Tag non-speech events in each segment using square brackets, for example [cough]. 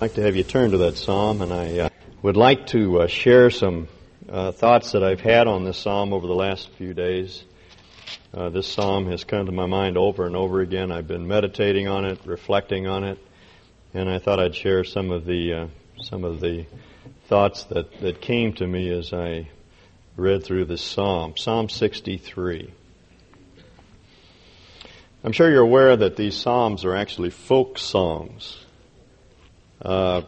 I'd like to have you turn to that psalm, and I uh, would like to uh, share some uh, thoughts that I've had on this psalm over the last few days. Uh, this psalm has come to my mind over and over again. I've been meditating on it, reflecting on it, and I thought I'd share some of the uh, some of the thoughts that, that came to me as I read through this psalm. Psalm 63. I'm sure you're aware that these psalms are actually folk songs. Uh,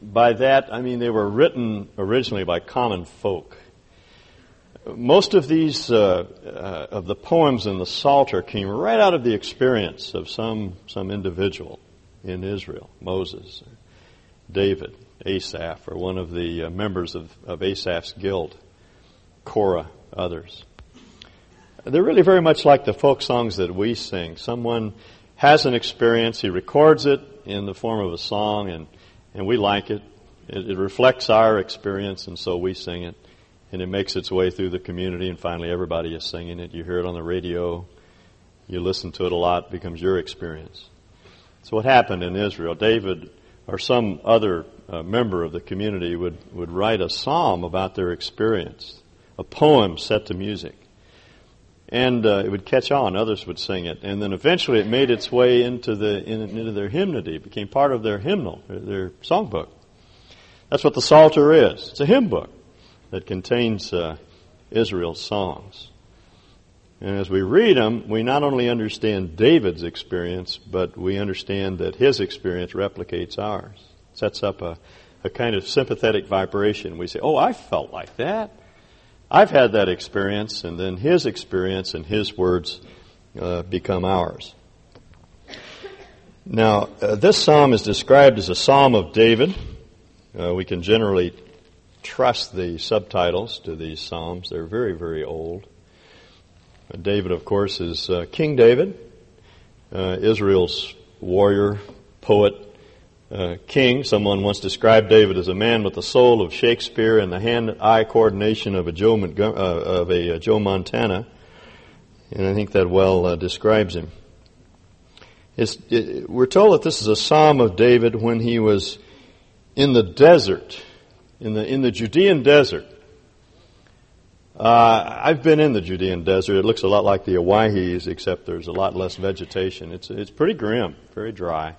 by that, I mean they were written originally by common folk. Most of these, uh, uh, of the poems in the Psalter came right out of the experience of some, some individual in Israel, Moses, David, Asaph, or one of the uh, members of, of Asaph's guild, Korah, others. They're really very much like the folk songs that we sing. Someone has an experience, he records it, in the form of a song, and, and we like it. it. It reflects our experience, and so we sing it. And it makes its way through the community, and finally everybody is singing it. You hear it on the radio, you listen to it a lot, it becomes your experience. So what happened in Israel? David or some other uh, member of the community would, would write a psalm about their experience, a poem set to music and uh, it would catch on. Others would sing it, and then eventually it made its way into the in, into their hymnody. It became part of their hymnal, their, songbook. That's what the Psalter is. It's a hymn book that contains uh, Israel's songs. And as we read them, we not only understand David's experience, but we understand that his experience replicates ours. Sets up a, a kind of sympathetic vibration. We say, "Oh, I felt like that." I've had that experience, and then his experience and his words uh, become ours. Now, uh, this psalm is described as a psalm of David. Uh, we can generally trust the subtitles to these psalms. They're very, very old. Uh, David, of course, is uh, King David, uh, Israel's warrior, poet, uh, king. Someone once described David as a man with the soul of Shakespeare and the hand-eye coordination of a Joe, uh, of a uh, Joe Montana, and I think that well uh, describes him. It, we're told that this is a psalm of David when he was in the desert, in the in the Judean desert. Uh, I've been in the Judean desert. It looks a lot like the Owyhees, except there's a lot less vegetation. It's it's pretty grim, very dry.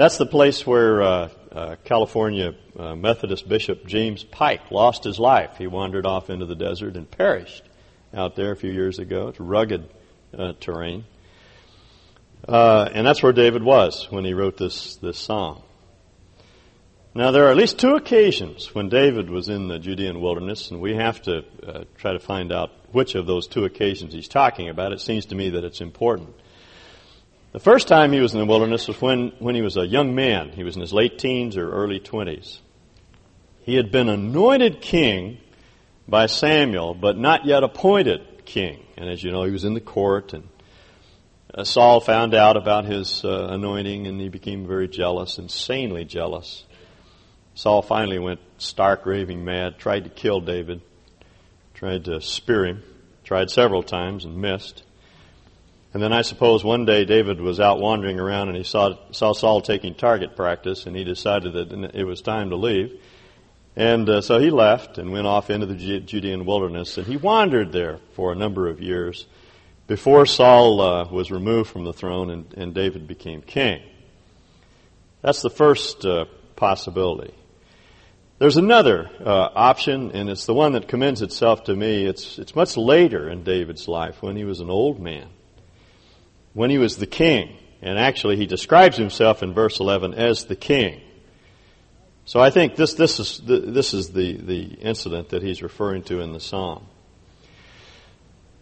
That's the place where uh, uh, California uh, Methodist Bishop James Pike lost his life. He wandered off into the desert and perished out there a few years ago. It's rugged uh, terrain. Uh, and that's where David was when he wrote this, this song. Now, there are at least two occasions when David was in the Judean wilderness, and we have to uh, try to find out which of those two occasions he's talking about. It seems to me that it's important. The first time he was in the wilderness was when, when he was a young man. He was in his late teens or early 20s. He had been anointed king by Samuel, but not yet appointed king. And as you know, he was in the court, and uh, Saul found out about his uh, anointing, and he became very jealous, insanely jealous. Saul finally went stark raving mad, tried to kill David, tried to spear him, tried several times and missed. And then I suppose one day David was out wandering around and he saw, saw Saul taking target practice and he decided that it was time to leave. And uh, so he left and went off into the Judean wilderness and he wandered there for a number of years before Saul uh, was removed from the throne and, and, David became king. That's the first uh, possibility. There's another uh, option, and it's the one that commends itself to me. It's, it's much later in David's life when he was an old man when he was the king. And actually, he describes himself in verse 11 as the king. So I think this, this is, the, this is the, the incident that he's referring to in the psalm.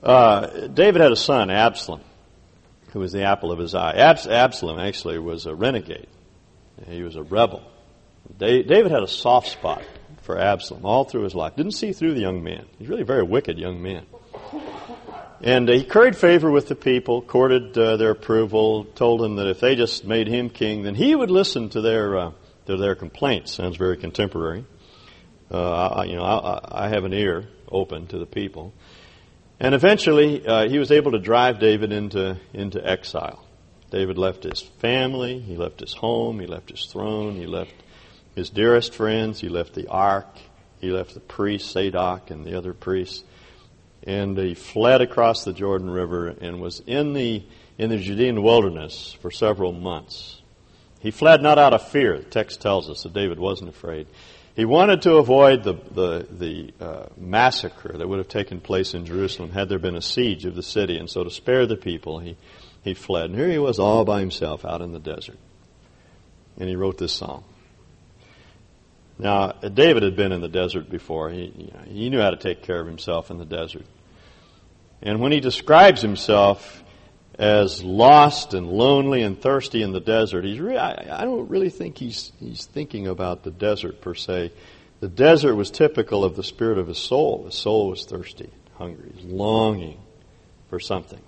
Uh, David had a son, Absalom, who was the apple of his eye. Abs- Absalom actually was a renegade. He was a rebel. David had a soft spot for Absalom all through his life. Didn't see through the young man. He's really a very wicked young man. And uh, he curried favor with the people, courted uh, their approval, told them that if they just made him king, then he would listen to their uh, to their complaints. Sounds very contemporary. Uh, I, you know, I, I, have an ear open to the people, and eventually uh, he was able to drive David into into exile. David left his family, he left his home, he left his throne, he left his dearest friends, he left the ark, he left the priest Zadok and the other priests, and he fled across the Jordan River and was in the in the Judean wilderness for several months. He fled not out of fear. The text tells us that David wasn't afraid. He wanted to avoid the the, the uh, massacre that would have taken place in Jerusalem had there been a siege of the city, and so to spare the people, he he fled. And here he was all by himself out in the desert, and he wrote this song. Now, David had been in the desert before. He, you know, he knew how to take care of himself in the desert. And when he describes himself as lost and lonely and thirsty in the desert, he's re- I, I don't really think he's, he's thinking about the desert per se. The desert was typical of the spirit of his soul. His soul was thirsty, hungry, longing for something,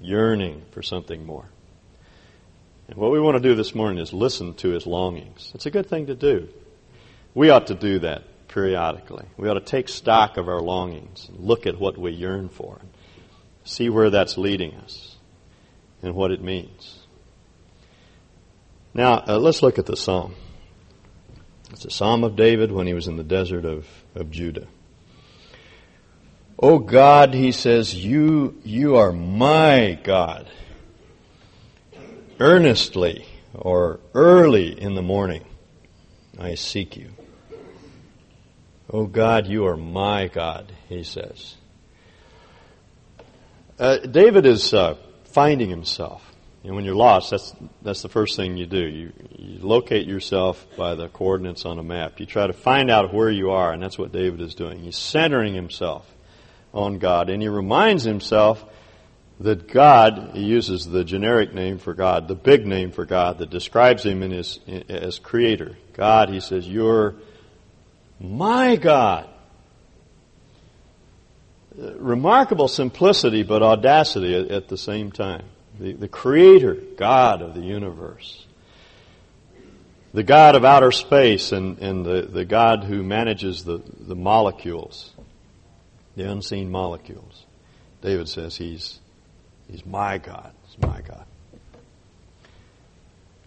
yearning for something more. And what we want to do this morning is listen to his longings. It's a good thing to do. We ought to do that periodically. We ought to take stock of our longings and look at what we yearn for and see where that's leading us and what it means. Now, uh, let's look at the psalm. It's a psalm of David when he was in the desert of, of Judah. Oh God, he says, you, you are my God. Earnestly or early in the morning, I seek you. Oh God, you are my God, he says. Uh, David is uh, finding himself. And when you're lost, that's, that's the first thing you do. You, you locate yourself by the coordinates on a map. You try to find out where you are, and that's what David is doing. He's centering himself on God, and he reminds himself that God, he uses the generic name for God, the big name for God that describes him in his, as creator. God, he says, you're my God. Remarkable simplicity, but audacity at, the same time. The, the Creator, God of the universe. The God of outer space and, and the, the God who manages the, the molecules, the unseen molecules. David says he's, he's my God. He's my God.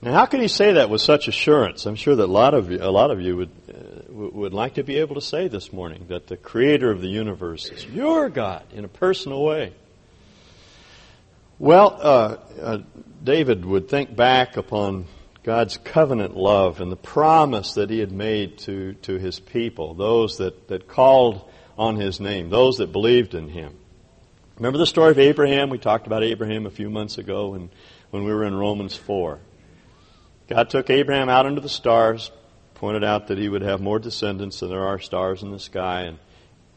Now, how can he say that with such assurance? I'm sure that a lot of you, a lot of you would uh, would like to be able to say this morning that the creator of the universe is your God in a personal way. Well, uh, uh, David would think back upon God's covenant love and the promise that he had made to, to his people, those that, that called on his name, those that believed in him. Remember the story of Abraham? We talked about Abraham a few months ago when, when we were in Romans 4. God took Abraham out into the stars, pointed out that he would have more descendants than there are stars in the sky, and,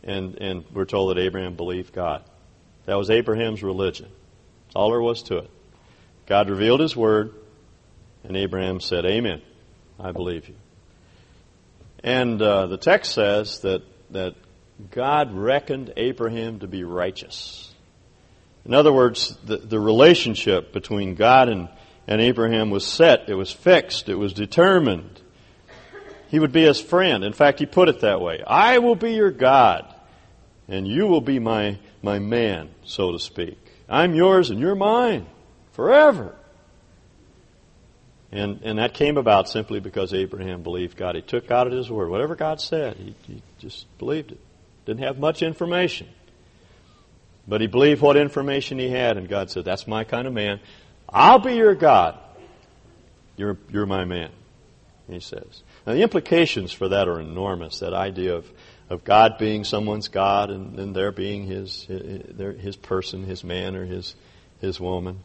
and, and we're told that Abraham believed God. That was Abraham's religion. That's all there was to it. God revealed his word, and Abraham said, Amen. I believe you. And uh, the text says that, that God reckoned Abraham to be righteous. In other words, the, the relationship between God and, and Abraham was set, it was fixed, it was determined. He would be his friend. In fact, he put it that way I will be your God, and you will be my, my man, so to speak. I'm yours and you're mine forever. And, and that came about simply because Abraham believed God. He took God at his word. Whatever God said, he, he just believed it. Didn't have much information. But he believed what information he had, and God said, That's my kind of man. I'll be your God. You're, you're my man, he says. Now, the implications for that are enormous. That idea of, of God being someone's God and, and there being his, his, person, his man, or his, his woman.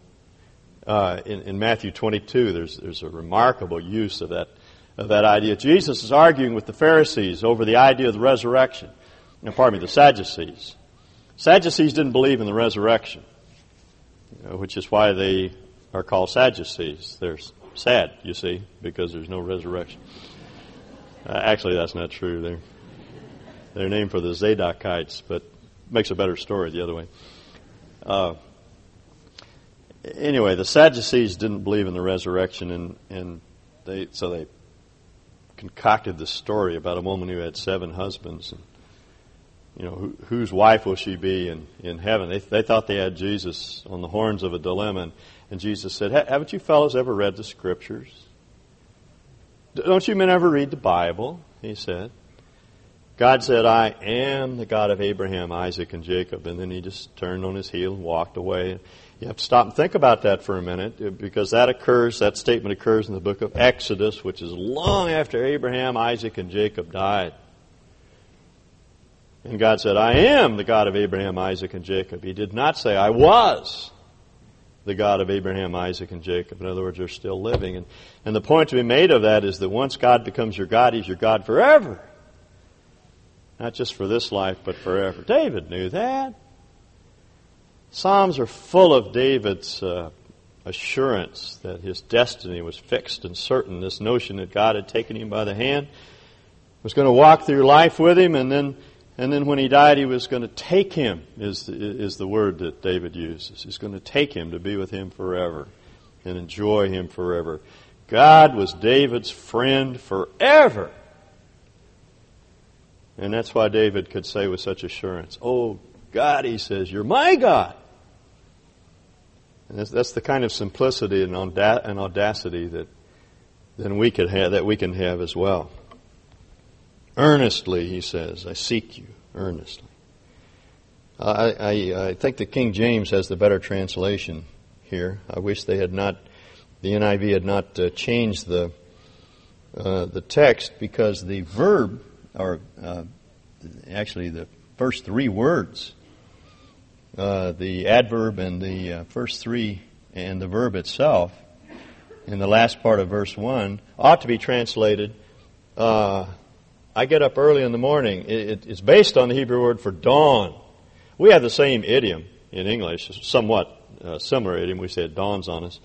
Uh, in, in, Matthew 22, there's, there's a remarkable use of that, of that idea. Jesus is arguing with the Pharisees over the idea of the resurrection. No, pardon me, the Sadducees. Sadducees didn't believe in the resurrection, you know, which is why they are called Sadducees. They're sad, you see, because there's no resurrection. Uh, actually, that's not true. They're, they're named for the Zadokites, but makes a better story the other way. Uh, anyway, the Sadducees didn't believe in the resurrection, and, and they so they concocted this story about a woman who had seven husbands, and you know who, whose wife will she be in in heaven? They they thought they had Jesus on the horns of a dilemma, and, And Jesus said, Haven't you fellows ever read the scriptures? Don't you men ever read the Bible? He said. God said, I am the God of Abraham, Isaac, and Jacob. And then he just turned on his heel and walked away. You have to stop and think about that for a minute uh, because that occurs, that statement occurs in the book of Exodus, which is long after Abraham, Isaac, and Jacob died. And God said, I am the God of Abraham, Isaac, and Jacob. He did not say, I was the God of Abraham, Isaac, and Jacob. In other words, they're still living. And, and the point to be made of that is that once God becomes your God, He's your God forever. Not just for this life, but forever. David knew that. Psalms are full of David's uh, assurance that his destiny was fixed and certain. This notion that God had taken him by the hand, was going to walk through life with him, and then and then when he died, he was going to take him, is, is the word that David uses. He's going to take him to be with him forever and enjoy him forever. God was David's friend forever. And that's why David could say with such assurance, Oh, God, he says, you're my God. And that's, that's the kind of simplicity and, audacity that, we could have, that we can have as well. Earnestly, he says, I seek you earnestly. I, I, I think the King James has the better translation here. I wish they had not, the NIV had not uh, changed the uh, the text because the verb, or uh, actually the first three words, uh, the adverb and the uh, first three and the verb itself, in the last part of verse one, ought to be translated uh, I get up early in the morning. It's based on the Hebrew word for dawn. We have the same idiom in English, somewhat uh, similar idiom. We say it dawns on us.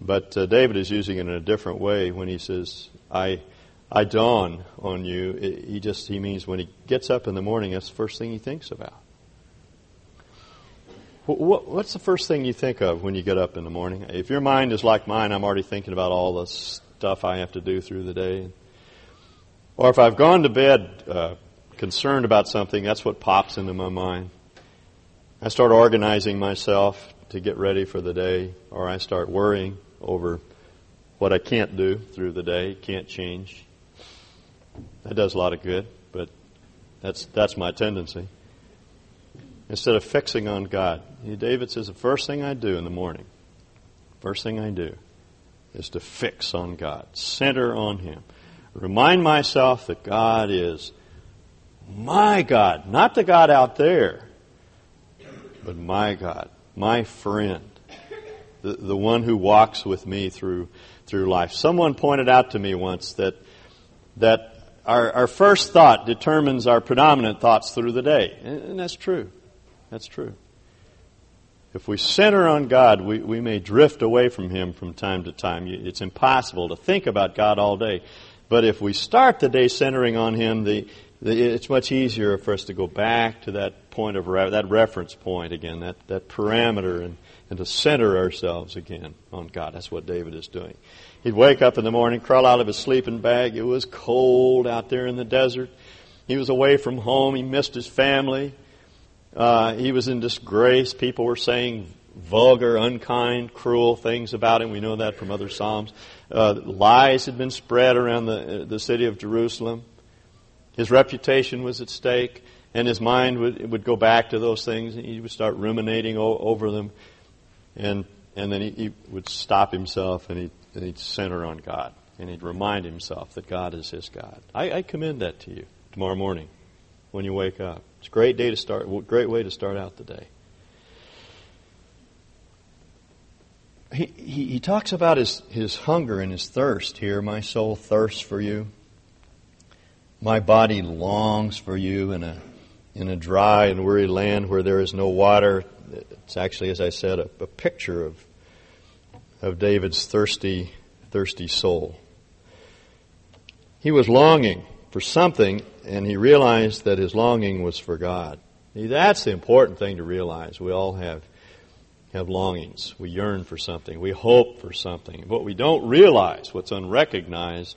But uh, David is using it in a different way when he says, I, I dawn on you. It, he just, he means when he gets up in the morning, that's the first thing he thinks about. What, what's the first thing you think of when you get up in the morning? If your mind is like mine, I'm already thinking about all the stuff I have to do through the day. Or if I've gone to bed uh, concerned about something, that's what pops into my mind. I start organizing myself to get ready for the day, or I start worrying over what I can't do through the day, can't change. That does a lot of good, but that's that's my tendency. Instead of fixing on God, David says the first thing I do in the morning, first thing I do, is to fix on God, center on Him remind myself that God is my God, not the God out there, but my God, my friend, the, the one who walks with me through through life. Someone pointed out to me once that that our, our first thought determines our predominant thoughts through the day. And, that's true. That's true. If we center on God, we, we may drift away from Him from time to time. It's impossible to think about God all day. But if we start the day centering on Him, the, the, it's much easier for us to go back to that point of that reference point again, that, that parameter, and, and to center ourselves again on God. That's what David is doing. He'd wake up in the morning, crawl out of his sleeping bag. It was cold out there in the desert. He was away from home. He missed his family. Uh, he was in disgrace. People were saying vulgar, unkind, cruel things about him. We know that from other Psalms. Uh, lies had been spread around the, the city of Jerusalem. His reputation was at stake, and his mind would, would go back to those things, and he would start ruminating o- over them. And, and then he, he would stop himself and he'd, and he'd center on God. And he'd remind himself that God is his God. I, I commend that to you tomorrow morning when you wake up. It's a great day to start, great way to start out the day. He, he, talks about his, his hunger and his thirst here. My soul thirsts for you. My body longs for you in a, in a dry and weary land where there is no water. It's actually, as I said, a, a picture of, of David's thirsty, thirsty soul. He was longing for something, and he realized that his longing was for God. That's the important thing to realize. We all have have longings. We yearn for something. We hope for something. What we don't realize, what's unrecognized,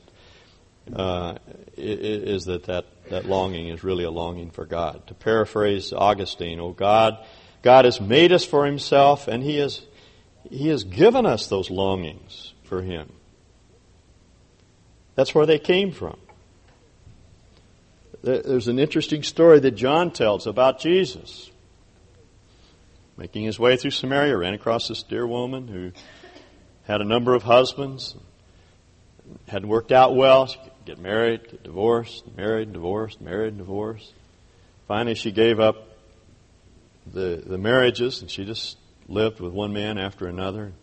uh, is that, that that longing is really a longing for God. To paraphrase Augustine, oh God, God has made us for Himself, and He has He has given us those longings for Him. That's where they came from. There's an interesting story that John tells about Jesus. Making his way through Samaria, ran across this dear woman who had a number of husbands, hadn't worked out well. She could get married, get divorced, married, divorced, married, divorced. Finally, she gave up the, the marriages and she just lived with one man after another.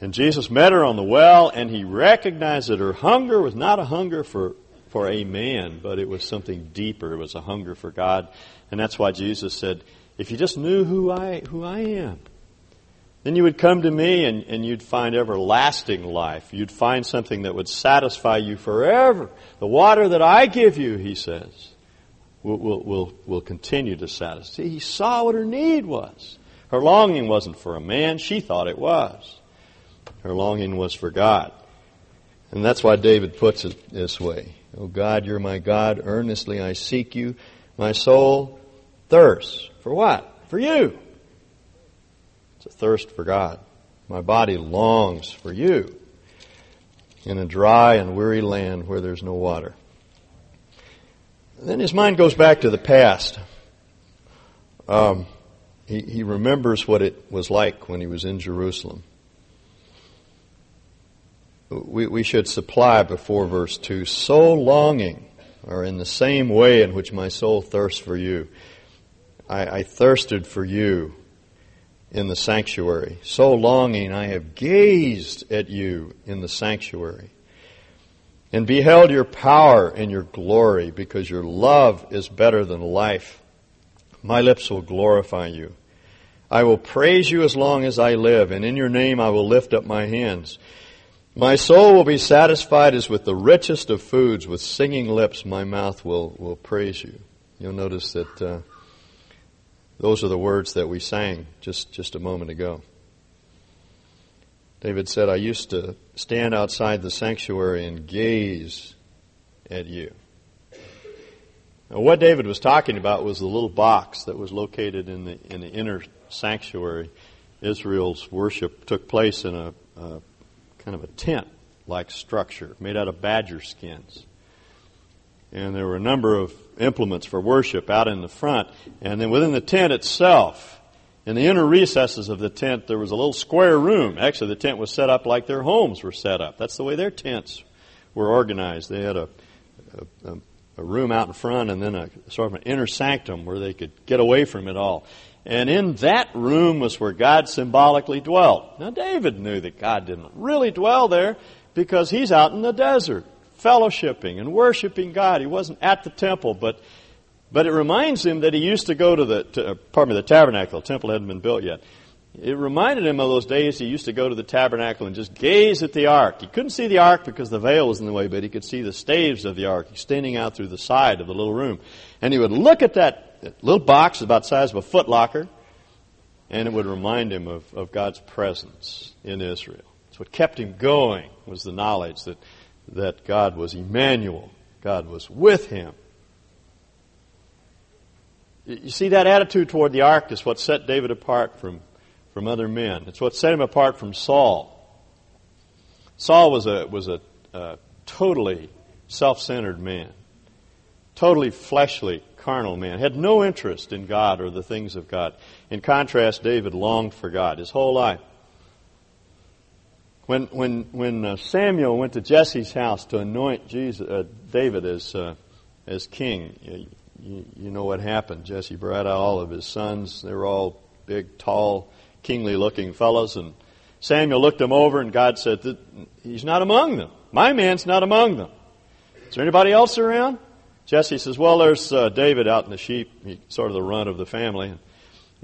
And Jesus met her on the well and he recognized that her hunger was not a hunger for, for a man, but it was something deeper. It was a hunger for God. And that's why Jesus said, if you just knew who I, who I am, then you would come to me and, and you'd find everlasting life. You'd find something that would satisfy you forever. The water that I give you, he says, will, will, will, will continue to satisfy. He saw what her need was. Her longing wasn't for a man, she thought it was. Her longing was for God. And that's why David puts it this way. Oh God, you're my God. Earnestly I seek you. My soul thirsts. For what? For you. It's a thirst for God. My body longs for you in a dry and weary land where there's no water. And then his mind goes back to the past. Um, he, he remembers what it was like when he was in Jerusalem. We, we should supply before verse 2 so longing, or in the same way in which my soul thirsts for you. I, I thirsted for you in the sanctuary. So longing I have gazed at you in the sanctuary and beheld your power and your glory because your love is better than life. My lips will glorify you. I will praise you as long as I live and in your name I will lift up my hands. My soul will be satisfied as with the richest of foods. With singing lips, my mouth will, will praise you. You'll notice that uh, those are the words that we sang just, just a moment ago. David said, I used to stand outside the sanctuary and gaze at you. Now, what David was talking about was the little box that was located in the, in the inner sanctuary. Israel's worship took place in a, a kind of a tent like structure made out of badger skins and there were a number of implements for worship out in the front. And then within the tent itself, in the inner recesses of the tent, there was a little square room. Actually, the tent was set up like their homes were set up. That's the way their tents were organized. They had a, a, a room out in front and then a sort of an inner sanctum where they could get away from it all. And in that room was where God symbolically dwelt. Now, David knew that God didn't really dwell there because he's out in the desert fellowshipping and worshiping God. He wasn't at the temple, but but it reminds him that he used to go to the to, uh, pardon me the tabernacle. The temple hadn't been built yet. It reminded him of those days he used to go to the tabernacle and just gaze at the ark. He couldn't see the ark because the veil was in the way, but he could see the staves of the ark extending out through the side of the little room. And he would look at that little box about the size of a footlocker, and it would remind him of, of God's presence in Israel. It's what kept him going was the knowledge that that God was Emmanuel. God was with him. You see, that attitude toward the ark is what set David apart from, from other men. It's what set him apart from Saul. Saul was a, was a, a totally self centered man, totally fleshly, carnal man, had no interest in God or the things of God. In contrast, David longed for God his whole life. When, when, when uh, Samuel went to Jesse's house to anoint Jesus, uh, David as, uh, as king, you, you, you, know what happened. Jesse brought out all of his sons. They were all big, tall, kingly looking fellows. And Samuel looked them over, and God said, He's not among them. My man's not among them. Is there anybody else around? Jesse says, Well, there's uh, David out in the sheep, He's sort of the runt of the family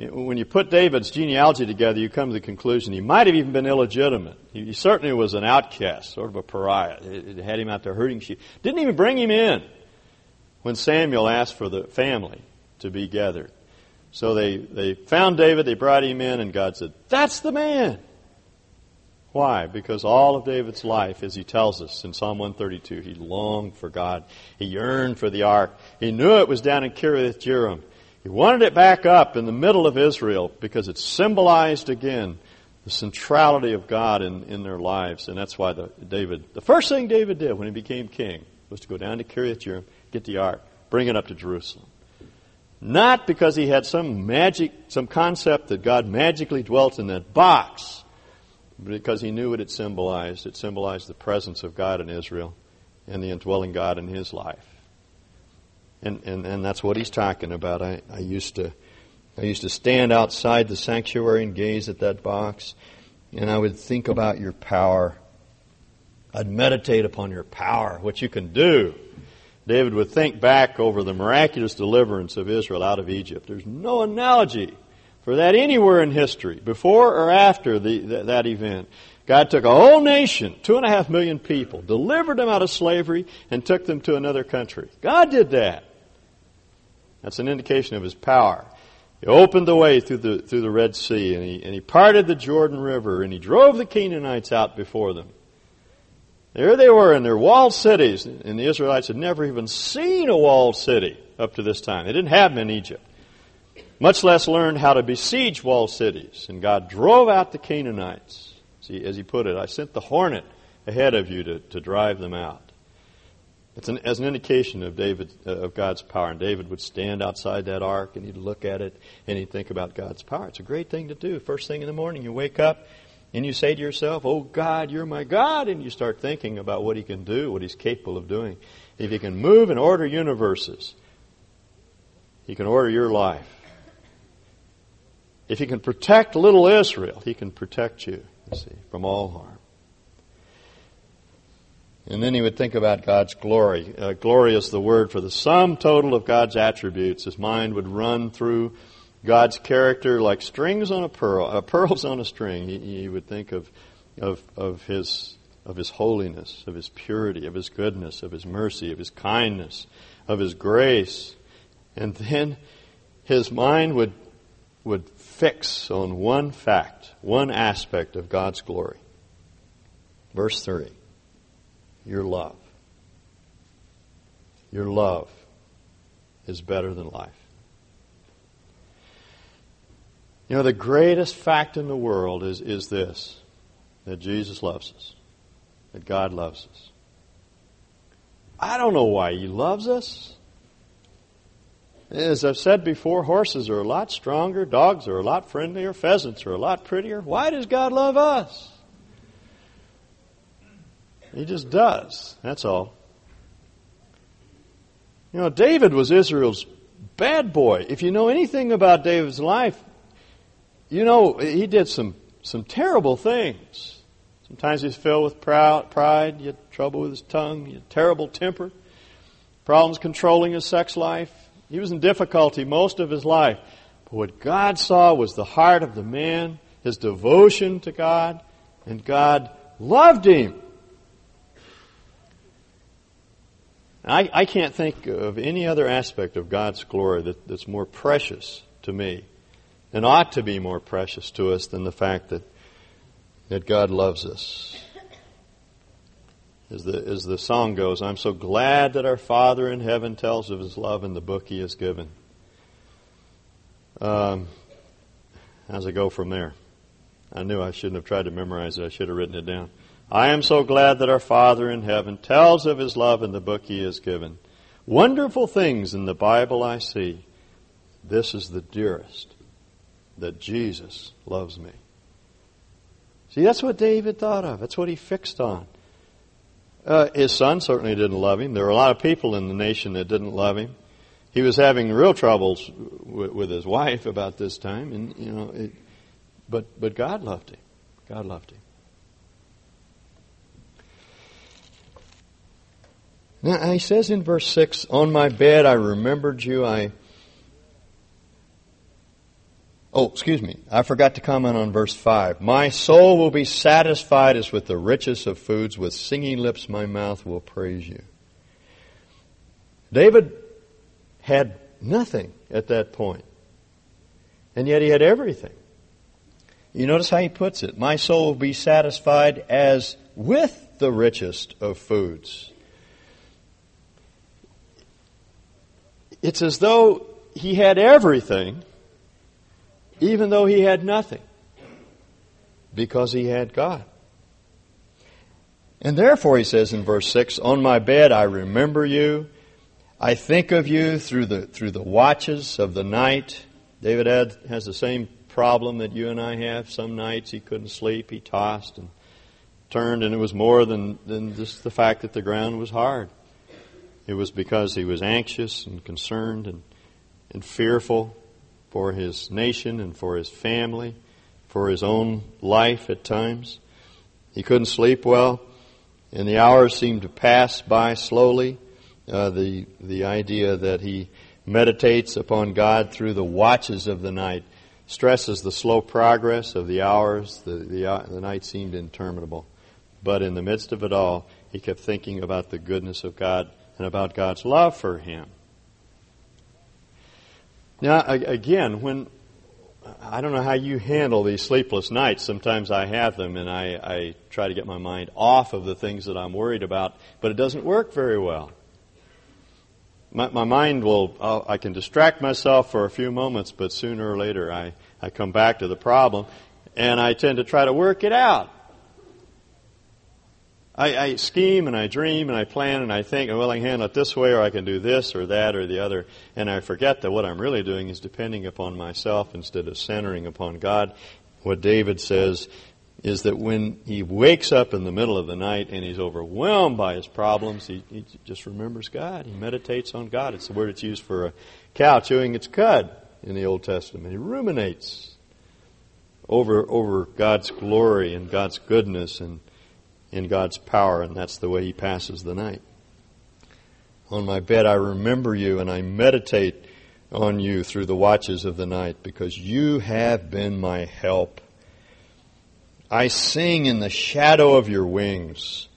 when you put David's genealogy together, you come to the conclusion he might have even been illegitimate. He certainly was an outcast, sort of a pariah. It had him out there herding sheep. Didn't even bring him in when Samuel asked for the family to be gathered. So they, they found David, they brought him in, and God said, That's the man. Why? Because all of David's life, as he tells us in Psalm 132, he longed for God. He yearned for the ark. He knew it was down in Kiriath Jearim. He wanted it back up in the middle of Israel because it symbolized again the centrality of God in, in their lives. And that's why the, David, the first thing David did when he became king was to go down to Kiriath Jearim, get the ark, bring it up to Jerusalem. Not because he had some magic, some concept that God magically dwelt in that box, but because he knew what it symbolized. It symbolized the presence of God in Israel and the indwelling God in his life. And, and, and that's what he's talking about. I, I used to I used to stand outside the sanctuary and gaze at that box, and I would think about your power. I'd meditate upon your power, what you can do. David would think back over the miraculous deliverance of Israel out of Egypt. There's no analogy for that anywhere in history, before or after the, that event. God took a whole nation, two and a half million people, delivered them out of slavery, and took them to another country. God did that. That's an indication of His power. He opened the way through the, through the Red Sea, and he, and he parted the Jordan River, and he drove the Canaanites out before them. There they were in their walled cities, and the Israelites had never even seen a walled city up to this time. They didn't have them in Egypt, much less learned how to besiege walled cities. And God drove out the Canaanites. See, as he put it, I sent the hornet ahead of you to, to drive them out. It's an, as an indication of David, uh, of God's power. And David would stand outside that ark and he'd look at it and he'd think about God's power. It's a great thing to do. First thing in the morning, you wake up and you say to yourself, Oh God, you're my God. And you start thinking about what He can do, what He's capable of doing. If He can move and order universes, He can order your life. If He can protect little Israel, He can protect you, you see, from all harm. And then he would think about God's glory. Uh, glory is the word for the sum total of God's attributes. His mind would run through God's character like strings on a pearl, uh, pearls on a string. He, he would think of, of, of, his, of his holiness, of his purity, of his goodness, of his mercy, of his kindness, of his grace. And then his mind would, would fix on one fact, one aspect of God's glory. Verse 3 Your love. Your love is better than life. You know, the greatest fact in the world is, is this that Jesus loves us, that God loves us. I don't know why He loves us. As I've said before, horses are a lot stronger, dogs are a lot friendlier, pheasants are a lot prettier. Why does God love us? He just does. That's all. You know, David was Israel's bad boy. If you know anything about David's life, you know, he did some, some terrible things. Sometimes he's filled with pride, he had trouble with his tongue, had terrible temper, problems controlling his sex life. He was in difficulty most of his life. But what God saw was the heart of the man, his devotion to God, and God loved him. I, I can't think of any other aspect of God's glory that, that's more precious to me and ought to be more precious to us than the fact that, that God loves us. As the, as the song goes, I'm so glad that our Father in heaven tells of his love in the book he has given. Um, how's it go from there? I knew I shouldn't have tried to memorize it. I should have written it down. I am so glad that our Father in heaven tells of his love in the book he has given. Wonderful things in the Bible I see. This is the dearest that Jesus loves me. See, that's what David thought of. That's what he fixed on. Uh, his son certainly didn't love him. There were a lot of people in the nation that didn't love him. He was having real troubles with, with his wife about this time, and you know, it, but but God loved him. God loved him. Now he says in verse six, "On my bed I remembered you. I Oh, excuse me. I forgot to comment on verse 5. My soul will be satisfied as with the richest of foods. With singing lips, my mouth will praise you. David had nothing at that point, and yet he had everything. You notice how he puts it. My soul will be satisfied as with the richest of foods. It's as though he had everything even though he had nothing. because he had God. And therefore, he says in verse 6, On my bed I remember you. I think of you through the, through the watches of the night. David had, has the same problem that you and I have. Some nights he couldn't sleep. He tossed and turned, and it was more than, than just the fact that the ground was hard. It was because he was anxious and concerned and, and fearful for his nation and for his family, for his own life at times. He couldn't sleep well and the hours seemed to pass by slowly. Uh, the the idea that he meditates upon God through the watches of the night stresses the slow progress of the hours. The the, uh, the night seemed interminable, but in the midst of it all, he kept thinking about the goodness of God and about God's love for him. Now, again, when I don't know how you handle these sleepless nights. Sometimes I have them and I, I try to get my mind off of the things that I'm worried about, but it doesn't work very well. My, my mind will, I'll, I can distract myself for a few moments, but sooner or later I, I come back to the problem and I tend to try to work it out. I, I scheme and I dream and I plan and I think, oh, well, I can handle it this way or I can do this or that or the other. And I forget that what I'm really doing is depending upon myself instead of centering upon God. What David says is that when he wakes up in the middle of the night and he's overwhelmed by his problems, he, he just remembers God. He meditates on God. It's the word that's used for a cow chewing its cud in the Old Testament. He ruminates over over God's glory and God's goodness and in God's power, and that's the way he passes the night. On my bed, I remember you and I meditate on you through the watches of the night because you have been my help. I sing in the shadow of your wings.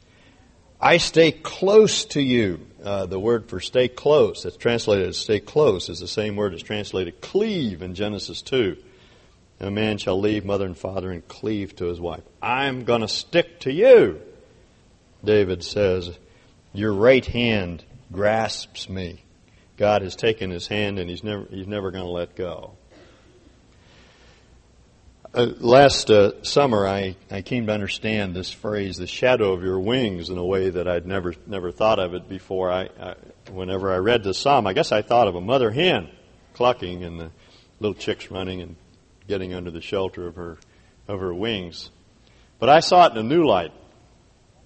I stay close to you. Uh, the word for stay close, that's translated as stay close, is the same word as translated cleave in Genesis 2. A man shall leave mother and father and cleave to his wife. I'm going to stick to you. David says, Your right hand grasps me. God has taken his hand and he's never, he's never going to let go. Uh, last uh, summer, I, I came to understand this phrase, the shadow of your wings, in a way that I'd never never thought of it before. I, I whenever I read the psalm, I guess I thought of a mother hen clucking and the little chicks running and getting under the shelter of her of her wings. But I saw it in a new light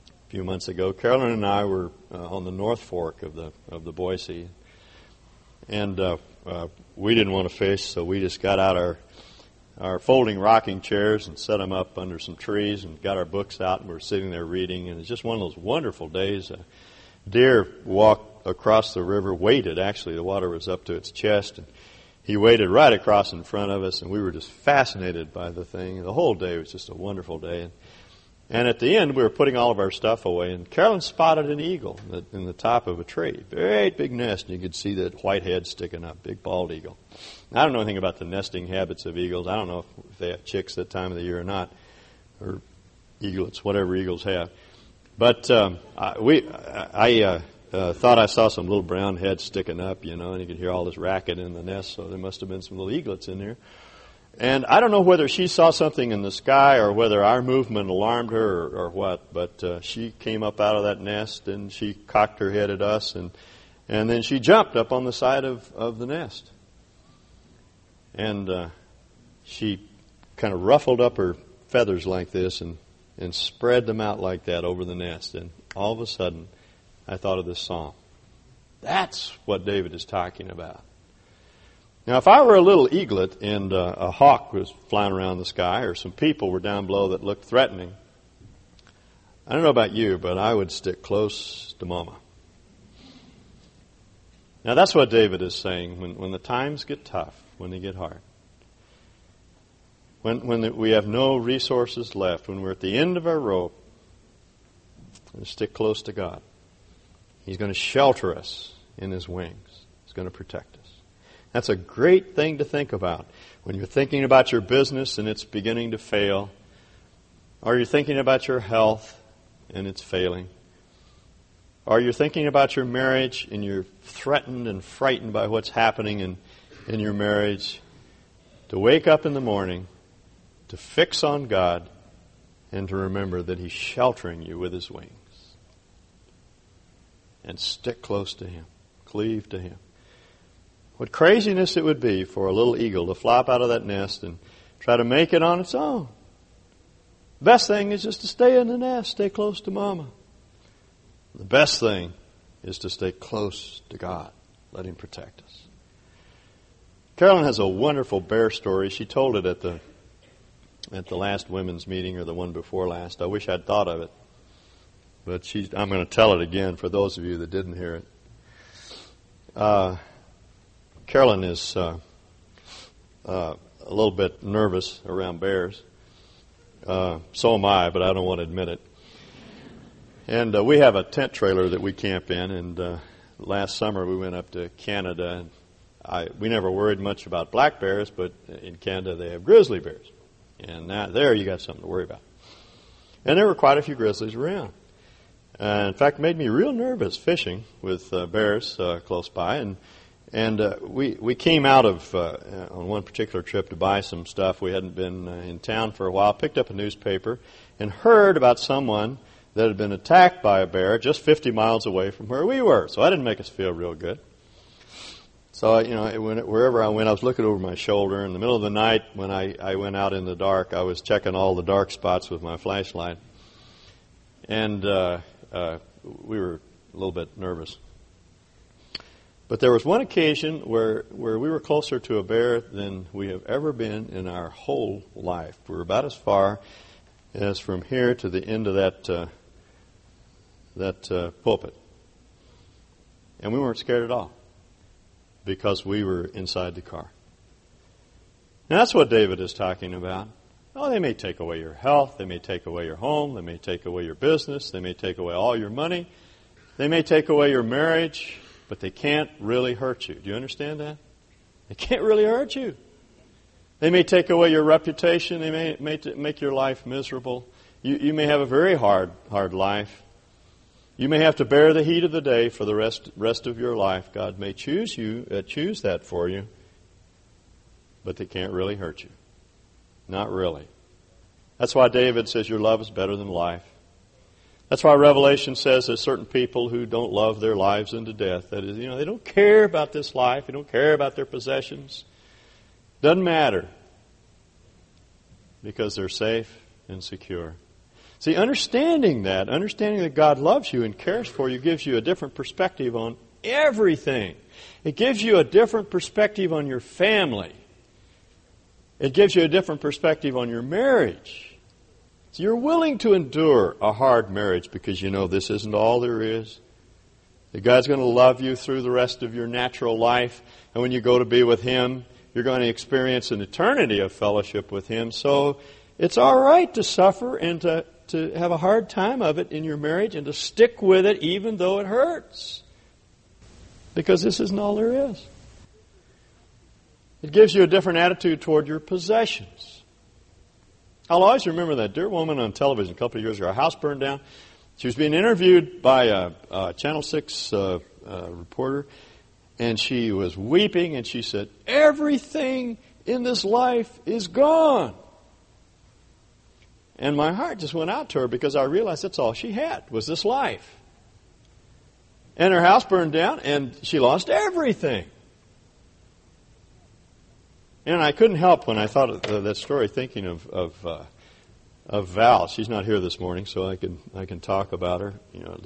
a few months ago. Carolyn and I were uh, on the North Fork of the of the Boise, and uh, uh, we didn't want to fish, so we just got out our our folding rocking chairs and set them up under some trees and got our books out and we were sitting there reading and it's just one of those wonderful days. A deer walked across the river, waded actually, the water was up to its chest and he waded right across in front of us and we were just fascinated by the thing. The whole day was just a wonderful day. And at the end, we were putting all of our stuff away, and Carolyn spotted an eagle in the, in the top of a tree. Very big nest, and you could see that white head sticking up, big bald eagle. I don't know anything about the nesting habits of eagles. I don't know if they have chicks that time of the year or not, or eaglets, whatever eagles have. But um, I, we, I uh, uh, thought I saw some little brown heads sticking up, you know, and you could hear all this racket in the nest, so there must have been some little eaglets in there. And I don't know whether she saw something in the sky or whether our movement alarmed her or, or what, but uh, she came up out of that nest and she cocked her head at us and, and then she jumped up on the side of, of the nest. And uh, she kind of ruffled up her feathers like this and, and spread them out like that over the nest. And all of a sudden, I thought of this song. That's what David is talking about. Now, if I were a little eaglet and uh, a hawk was flying around the sky, or some people were down below that looked threatening, I don't know about you, but I would stick close to Mama. Now, that's what David is saying when, when the times get tough, when they get hard. When, when the, we have no resources left, when we're at the end of our rope, stick close to God. He's going to shelter us in His wings. He's going to protect us. That's a great thing to think about. When you're thinking about your business and it's beginning to fail, or you're thinking about your health and it's failing, or you're thinking about your marriage and you're threatened and frightened by what's happening in, in your marriage, to wake up in the morning, to fix on God, and to remember that He's sheltering you with His wings. And stick close to Him, cleave to Him. What craziness it would be for a little eagle to flop out of that nest and try to make it on its own. Best thing is just to stay in the nest, stay close to Mama. The best thing is to stay close to God. Let Him protect us. Carolyn has a wonderful bear story. She told it at the at the last women's meeting or the one before last. I wish I'd thought of it, but I'm going to tell it again for those of you that didn't hear it. Uh, Carolyn is uh, uh, a little bit nervous around bears. Uh, so am I, but I don't want to admit it. And uh, we have a tent trailer that we camp in, and uh, last summer we went up to Canada. I, we never worried much about black bears, but in Canada they have grizzly bears, and now, there you got something to worry about. And there were quite a few grizzlies around. Uh, in fact, it made me real nervous fishing with uh, bears uh, close by, and and uh, we we came out of uh, on one particular trip to buy some stuff. We hadn't been uh, in town for a while. Picked up a newspaper and heard about someone that had been attacked by a bear just 50 miles away from where we were. So that didn't make us feel real good. So you know, wherever I went, I was looking over my shoulder. In the middle of the night, when I, I went out in the dark, I was checking all the dark spots with my flashlight, and uh, uh, we were a little bit nervous. But there was one occasion where, where we were closer to a bear than we have ever been in our whole life. We were about as far as from here to the end of that, uh, that uh, pulpit. And we weren't scared at all because we were inside the car. And that's what David is talking about. Oh, they may take away your health, they may take away your home, they may take away your business, they may take away all your money, they may take away your marriage, but they can't really hurt you. Do you understand that? They can't really hurt you. They may take away your reputation. They may, may t- make your life miserable. You, you may have a very hard, hard life. You may have to bear the heat of the day for the rest, rest of your life. God may choose you, uh, choose that for you, but they can't really hurt you. Not really. That's why David says your love is better than life. That's why Revelation says there's certain people who don't love their lives into death. That is, you know, they don't care about this life. They don't care about their possessions. Doesn't matter because they're safe and secure. See, understanding that, understanding that God loves you and cares for you, gives you a different perspective on everything. It gives you a different perspective on your family. It gives you a different perspective on your marriage. So you're willing to endure a hard marriage because you know this isn't all there is. That God's going to love you through the rest of your natural life. And when you go to be with Him, you're going to experience an eternity of fellowship with Him. So it's all right to suffer and to, to have a hard time of it in your marriage and to stick with it even though it hurts. Because this isn't all there is. It gives you a different attitude toward your possessions. I'll always remember that dear woman on television a couple of years ago. Her house burned down. She was being interviewed by a, a Channel 6 uh, uh, reporter, and she was weeping, and she said, Everything in this life is gone. And my heart just went out to her because I realized that's all she had was this life. And her house burned down, and she lost everything. And I couldn't help when I thought of that story thinking of of, uh, of Val. She's not here this morning, so I can I can talk about her. You know,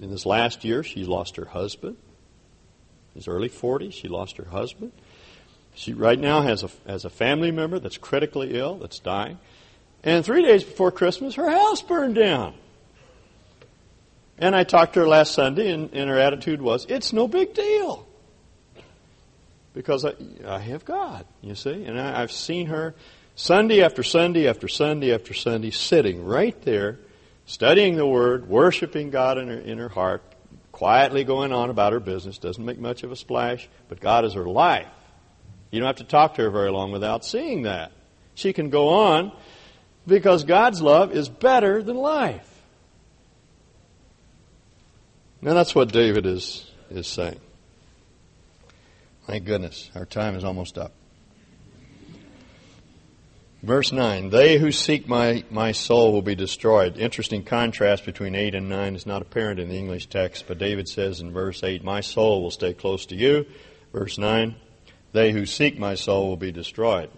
in this last year, she lost her husband. In his early 40s, she lost her husband. She right now has a has a family member that's critically ill, that's dying. And three days before Christmas, her house burned down. And I talked to her last Sunday, and, and her attitude was, "It's no big deal." Because I, I have God, you see. And I, I've seen her Sunday after Sunday after Sunday after Sunday sitting right there, studying the Word, worshiping God in her, in her heart, quietly going on about her business. Doesn't make much of a splash, but God is her life. You don't have to talk to her very long without seeing that. She can go on because God's love is better than life. Now that's what David is, is saying. Thank goodness. Our time is almost up. Verse 9, they who seek my, my soul will be destroyed. Interesting contrast between 8 and 9 is not apparent in the English text, but David says in verse 8, My soul will stay close to you. Verse 9, they who seek my soul will be destroyed.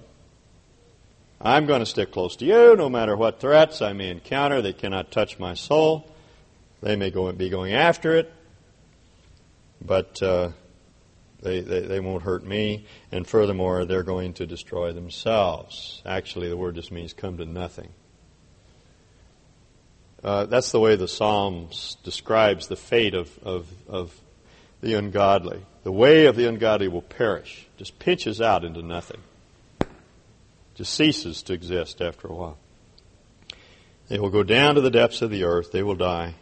I'm going to stick close to you no matter what threats I may encounter. They cannot touch my soul. They may go, and be going after it, but uh, they, they, they won't hurt me. And furthermore, they're going to destroy themselves. Actually, the word just means come to nothing. Uh, that's the way the Psalms describes the fate of, of, of the ungodly. The way of the ungodly will perish, just pinches out into nothing, just ceases to exist after a while. They will go down to the depths of the earth, they will die.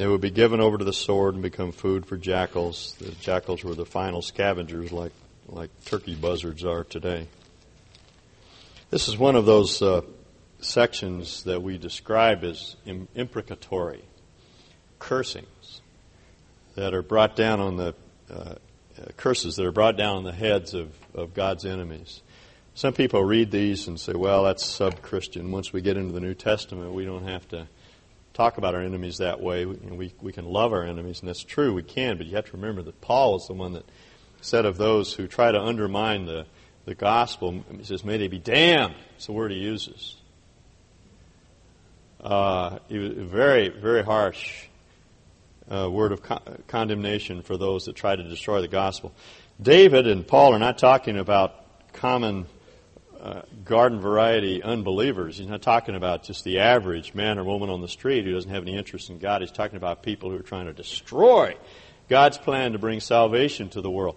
They would be given over to the sword and become food for jackals. The jackals were the final scavengers, like, like turkey buzzards are today. This is one of those uh, sections that we describe as imprecatory, cursings, that are brought down on the uh, curses that are brought down on the heads of, of God's enemies. Some people read these and say, well, that's sub Christian. Once we get into the New Testament, we don't have to talk about our enemies that way. We, you know, we, we can love our enemies, and that's true, we can, but you have to remember that Paul is the one that said of those who try to undermine the, the gospel, he says, may they be damned. It's the word he uses. Uh, he was very, very harsh uh, word of con- condemnation for those that try to destroy the gospel. David and Paul are not talking about common uh, garden variety unbelievers. He's not talking about just the average man or woman on the street who doesn't have any interest in God. He's talking about people who are trying to destroy God's plan to bring salvation to the world.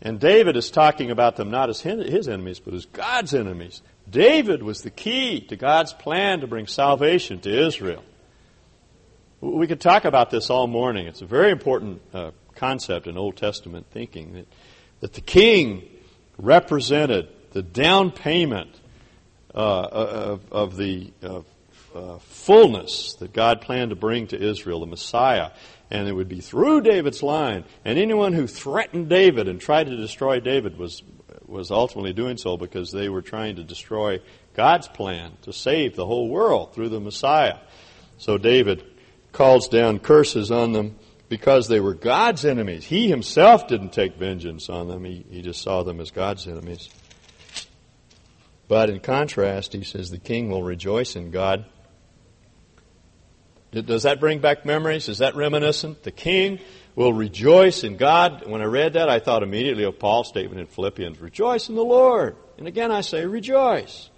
And David is talking about them not as his enemies, but as God's enemies. David was the key to God's plan to bring salvation to Israel. We could talk about this all morning. It's a very important uh, concept in Old Testament thinking that, that the king represented the down payment uh, of, of, the uh, uh, fullness that God planned to bring to Israel, the Messiah. And it would be through David's line. And anyone who threatened David and tried to destroy David was, was ultimately doing so because they were trying to destroy God's plan to save the whole world through the Messiah. So David calls down curses on them because they were God's enemies. He himself didn't take vengeance on them, he, he just saw them as God's enemies. But in contrast, he says the king will rejoice in God. Does that bring back memories? Is that reminiscent? The king will rejoice in God. When I read that, I thought immediately of Paul's statement in Philippians rejoice in the Lord. And again, I say rejoice.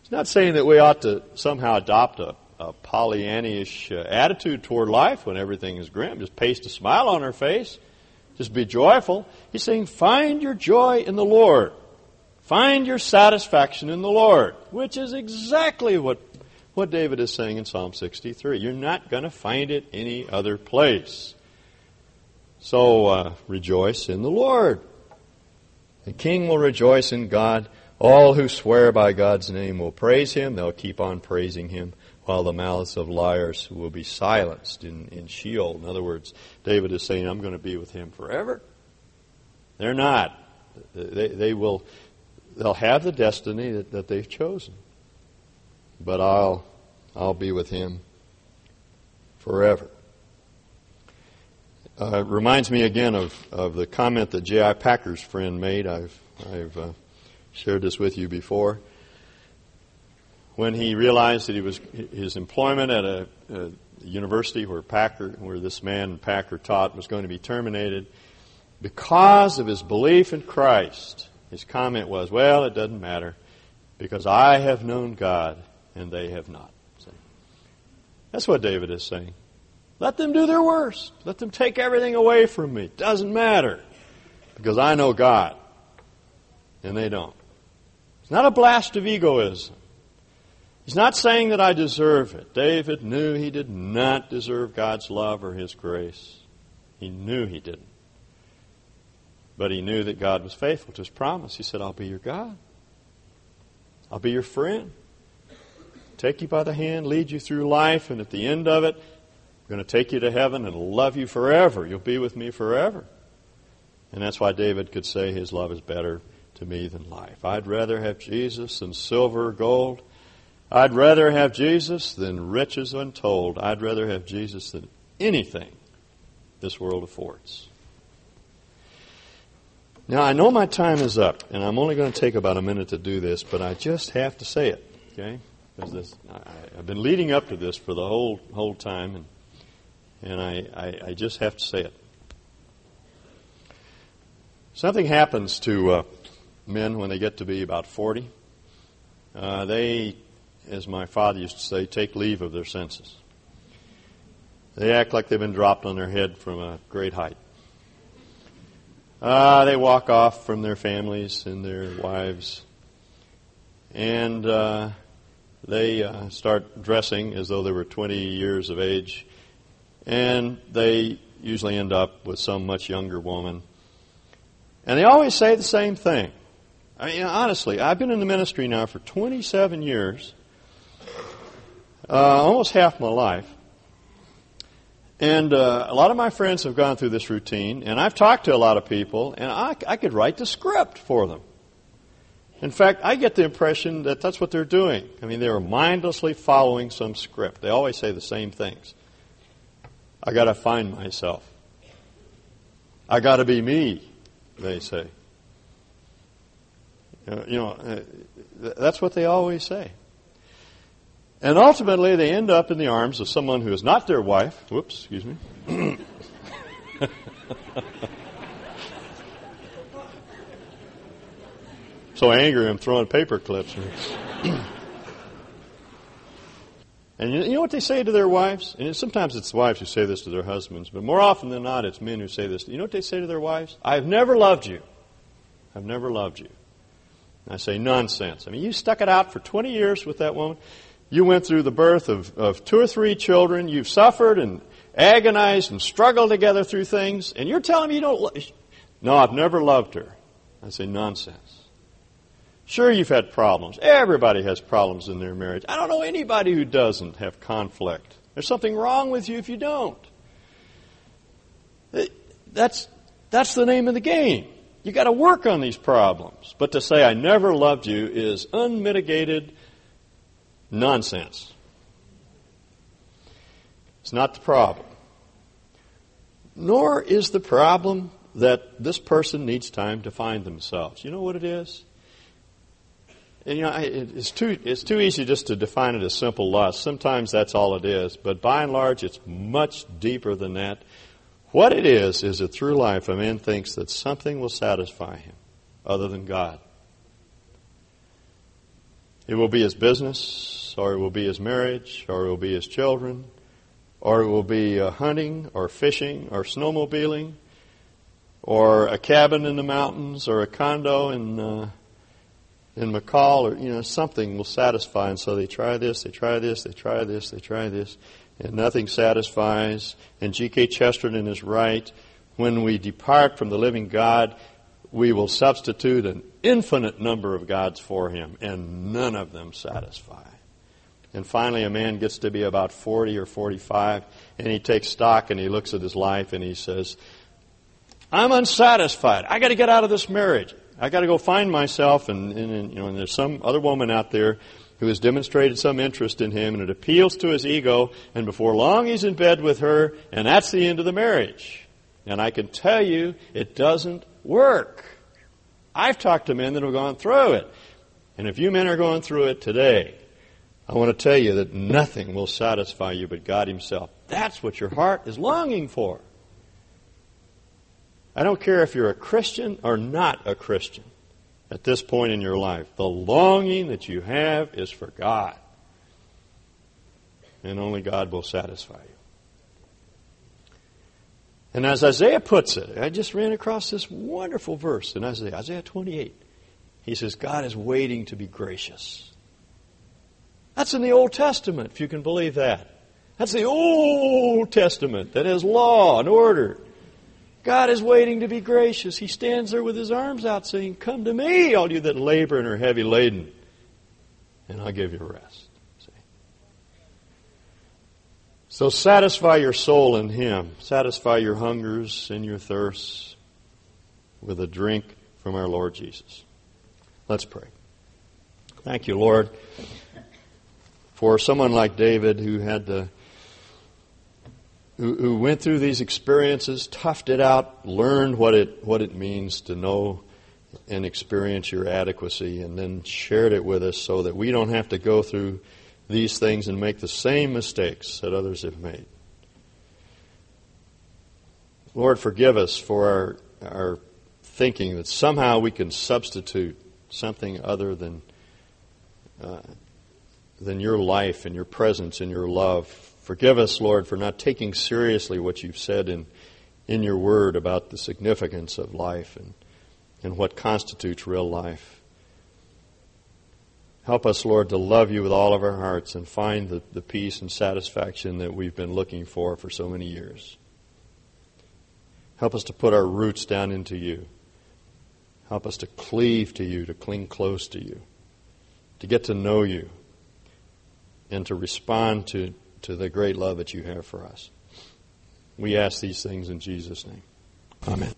It's not saying that we ought to somehow adopt a, a Pollyannish uh, attitude toward life when everything is grim. Just paste a smile on our face. Just be joyful. He's saying, find your joy in the Lord. Find your satisfaction in the Lord, which is exactly what, what David is saying in Psalm 63. You're not going to find it any other place. So uh, rejoice in the Lord. The king will rejoice in God. All who swear by God's name will praise him. They'll keep on praising him while the mouths of liars will be silenced in, in Sheol. In other words, David is saying, I'm going to be with him forever. They're not. They, they will they'll have the destiny that, that they've chosen. But I'll, I'll be with him forever. Uh, it reminds me again of, of the comment that J.I. Packer's friend made. I've, I've uh, shared this with you before. When he realized that he was his employment at a, a university where Packer, where this man Packer taught, was going to be terminated because of his belief in Christ, his comment was, Well, it doesn't matter because I have known God and they have not. See? That's what David is saying. Let them do their worst. Let them take everything away from me. Doesn't matter because I know God and they don't. It's not a blast of egoism. He's not saying that I deserve it. David knew he did not deserve God's love or his grace. He knew he didn't. But he knew that God was faithful to his promise. He said, I'll be your God. I'll be your friend. Take you by the hand, lead you through life, and at the end of it, I'm going to take you to heaven and love you forever. You'll be with me forever. And that's why David could say his love is better to me than life. I'd rather have Jesus than silver or gold. I'd rather have Jesus than riches untold. I'd rather have Jesus than anything this world affords. Now, I know my time is up, and I'm only going to take about a minute to do this, but I just have to say it, okay? Because this, I, have been leading up to this for the whole whole time, and and I, I, I just have to say it. Something happens to uh, men when they get to be about 40. Uh, they, as my father used to say, take leave of their senses. They act like they've been dropped on their head from a great height. Uh, they walk off from their families and their wives, and uh, they uh, start dressing as though they were 20 years of age, and they usually end up with some much younger woman. And they always say the same thing. I mean, honestly, I've been in the ministry now for 27 years, uh, almost half my life. And uh, a lot of my friends have gone through this routine, and I've talked to a lot of people, and I, I could write the script for them. In fact, I get the impression that that's what they're doing. I mean, they're mindlessly following some script. They always say the same things. I got to find myself. I got to be me, they say. You know, uh, that's what they always say. And ultimately, they end up in the arms of someone who is not their wife. Whoops, excuse me. [coughs] so angry, I'm throwing paper clips. [coughs] and you know what they say to their wives? And sometimes it's wives who say this to their husbands, but more often than not, it's men who say this. You know what they say to their wives? I've never loved you. I've never loved you. And I say, nonsense. I mean, you stuck it out for 20 years with that woman. You went through the birth of, of two or three children. You've suffered and agonized and struggled together through things. And you're telling me you don't. Lo- no, I've never loved her. I say, nonsense. Sure, you've had problems. Everybody has problems in their marriage. I don't know anybody who doesn't have conflict. There's something wrong with you if you don't. That's, that's the name of the game. You've got to work on these problems. But to say I never loved you is unmitigated Nonsense. It's not the problem. Nor is the problem that this person needs time to find themselves. You know what it is? And, you know, it's too, it's too easy just to define it as simple lust. Sometimes that's all it is. But by and large, it's much deeper than that. What it is, is that through life, a man thinks that something will satisfy him other than God. It will be his business, or it will be his marriage, or it will be his children, or it will be uh, hunting, or fishing, or snowmobiling, or a cabin in the mountains, or a condo in uh, in McCall, or you know something will satisfy. And so they try this, they try this, they try this, they try this, and nothing satisfies. And G.K. Chesterton is right. When we depart from the living God, we will substitute an infinite number of gods for him, and none of them satisfy. And finally, a man gets to be about 40 or 45, and he takes stock and he looks at his life and he says, I'm unsatisfied. I got to get out of this marriage. I got to go find myself. And, and, and, you know, and there's some other woman out there who has demonstrated some interest in him, and it appeals to his ego. And before long, he's in bed with her, and that's the end of the marriage. And I can tell you, it doesn't work. I've talked to men that have gone through it. And if you men are going through it today, I want to tell you that nothing will satisfy you but God Himself. That's what your heart is longing for. I don't care if you're a Christian or not a Christian at this point in your life. The longing that you have is for God. And only God will satisfy you. And as Isaiah puts it, I just ran across this wonderful verse in Isaiah, Isaiah 28. He says, God is waiting to be gracious. That's in the Old Testament, if you can believe that. That's the Old Testament that has law and order. God is waiting to be gracious. He stands there with his arms out saying, Come to me, all you that labor and are heavy laden, and I'll give you rest. So satisfy your soul in Him. Satisfy your hungers and your thirsts with a drink from our Lord Jesus. Let's pray. Thank you, Lord, for someone like David who had to who, who went through these experiences, toughed it out, learned what it what it means to know and experience your adequacy, and then shared it with us so that we don't have to go through these things and make the same mistakes that others have made. Lord, forgive us for our, our thinking that somehow we can substitute something other than uh, than your life and your presence and your love. Forgive us, Lord, for not taking seriously what you've said in in your word about the significance of life and and what constitutes real life. Help us, Lord, to love you with all of our hearts and find the, the peace and satisfaction that we've been looking for for so many years. Help us to put our roots down into you. Help us to cleave to you, to cling close to you, to get to know you, and to respond to, to the great love that you have for us. We ask these things in Jesus' name. Amen.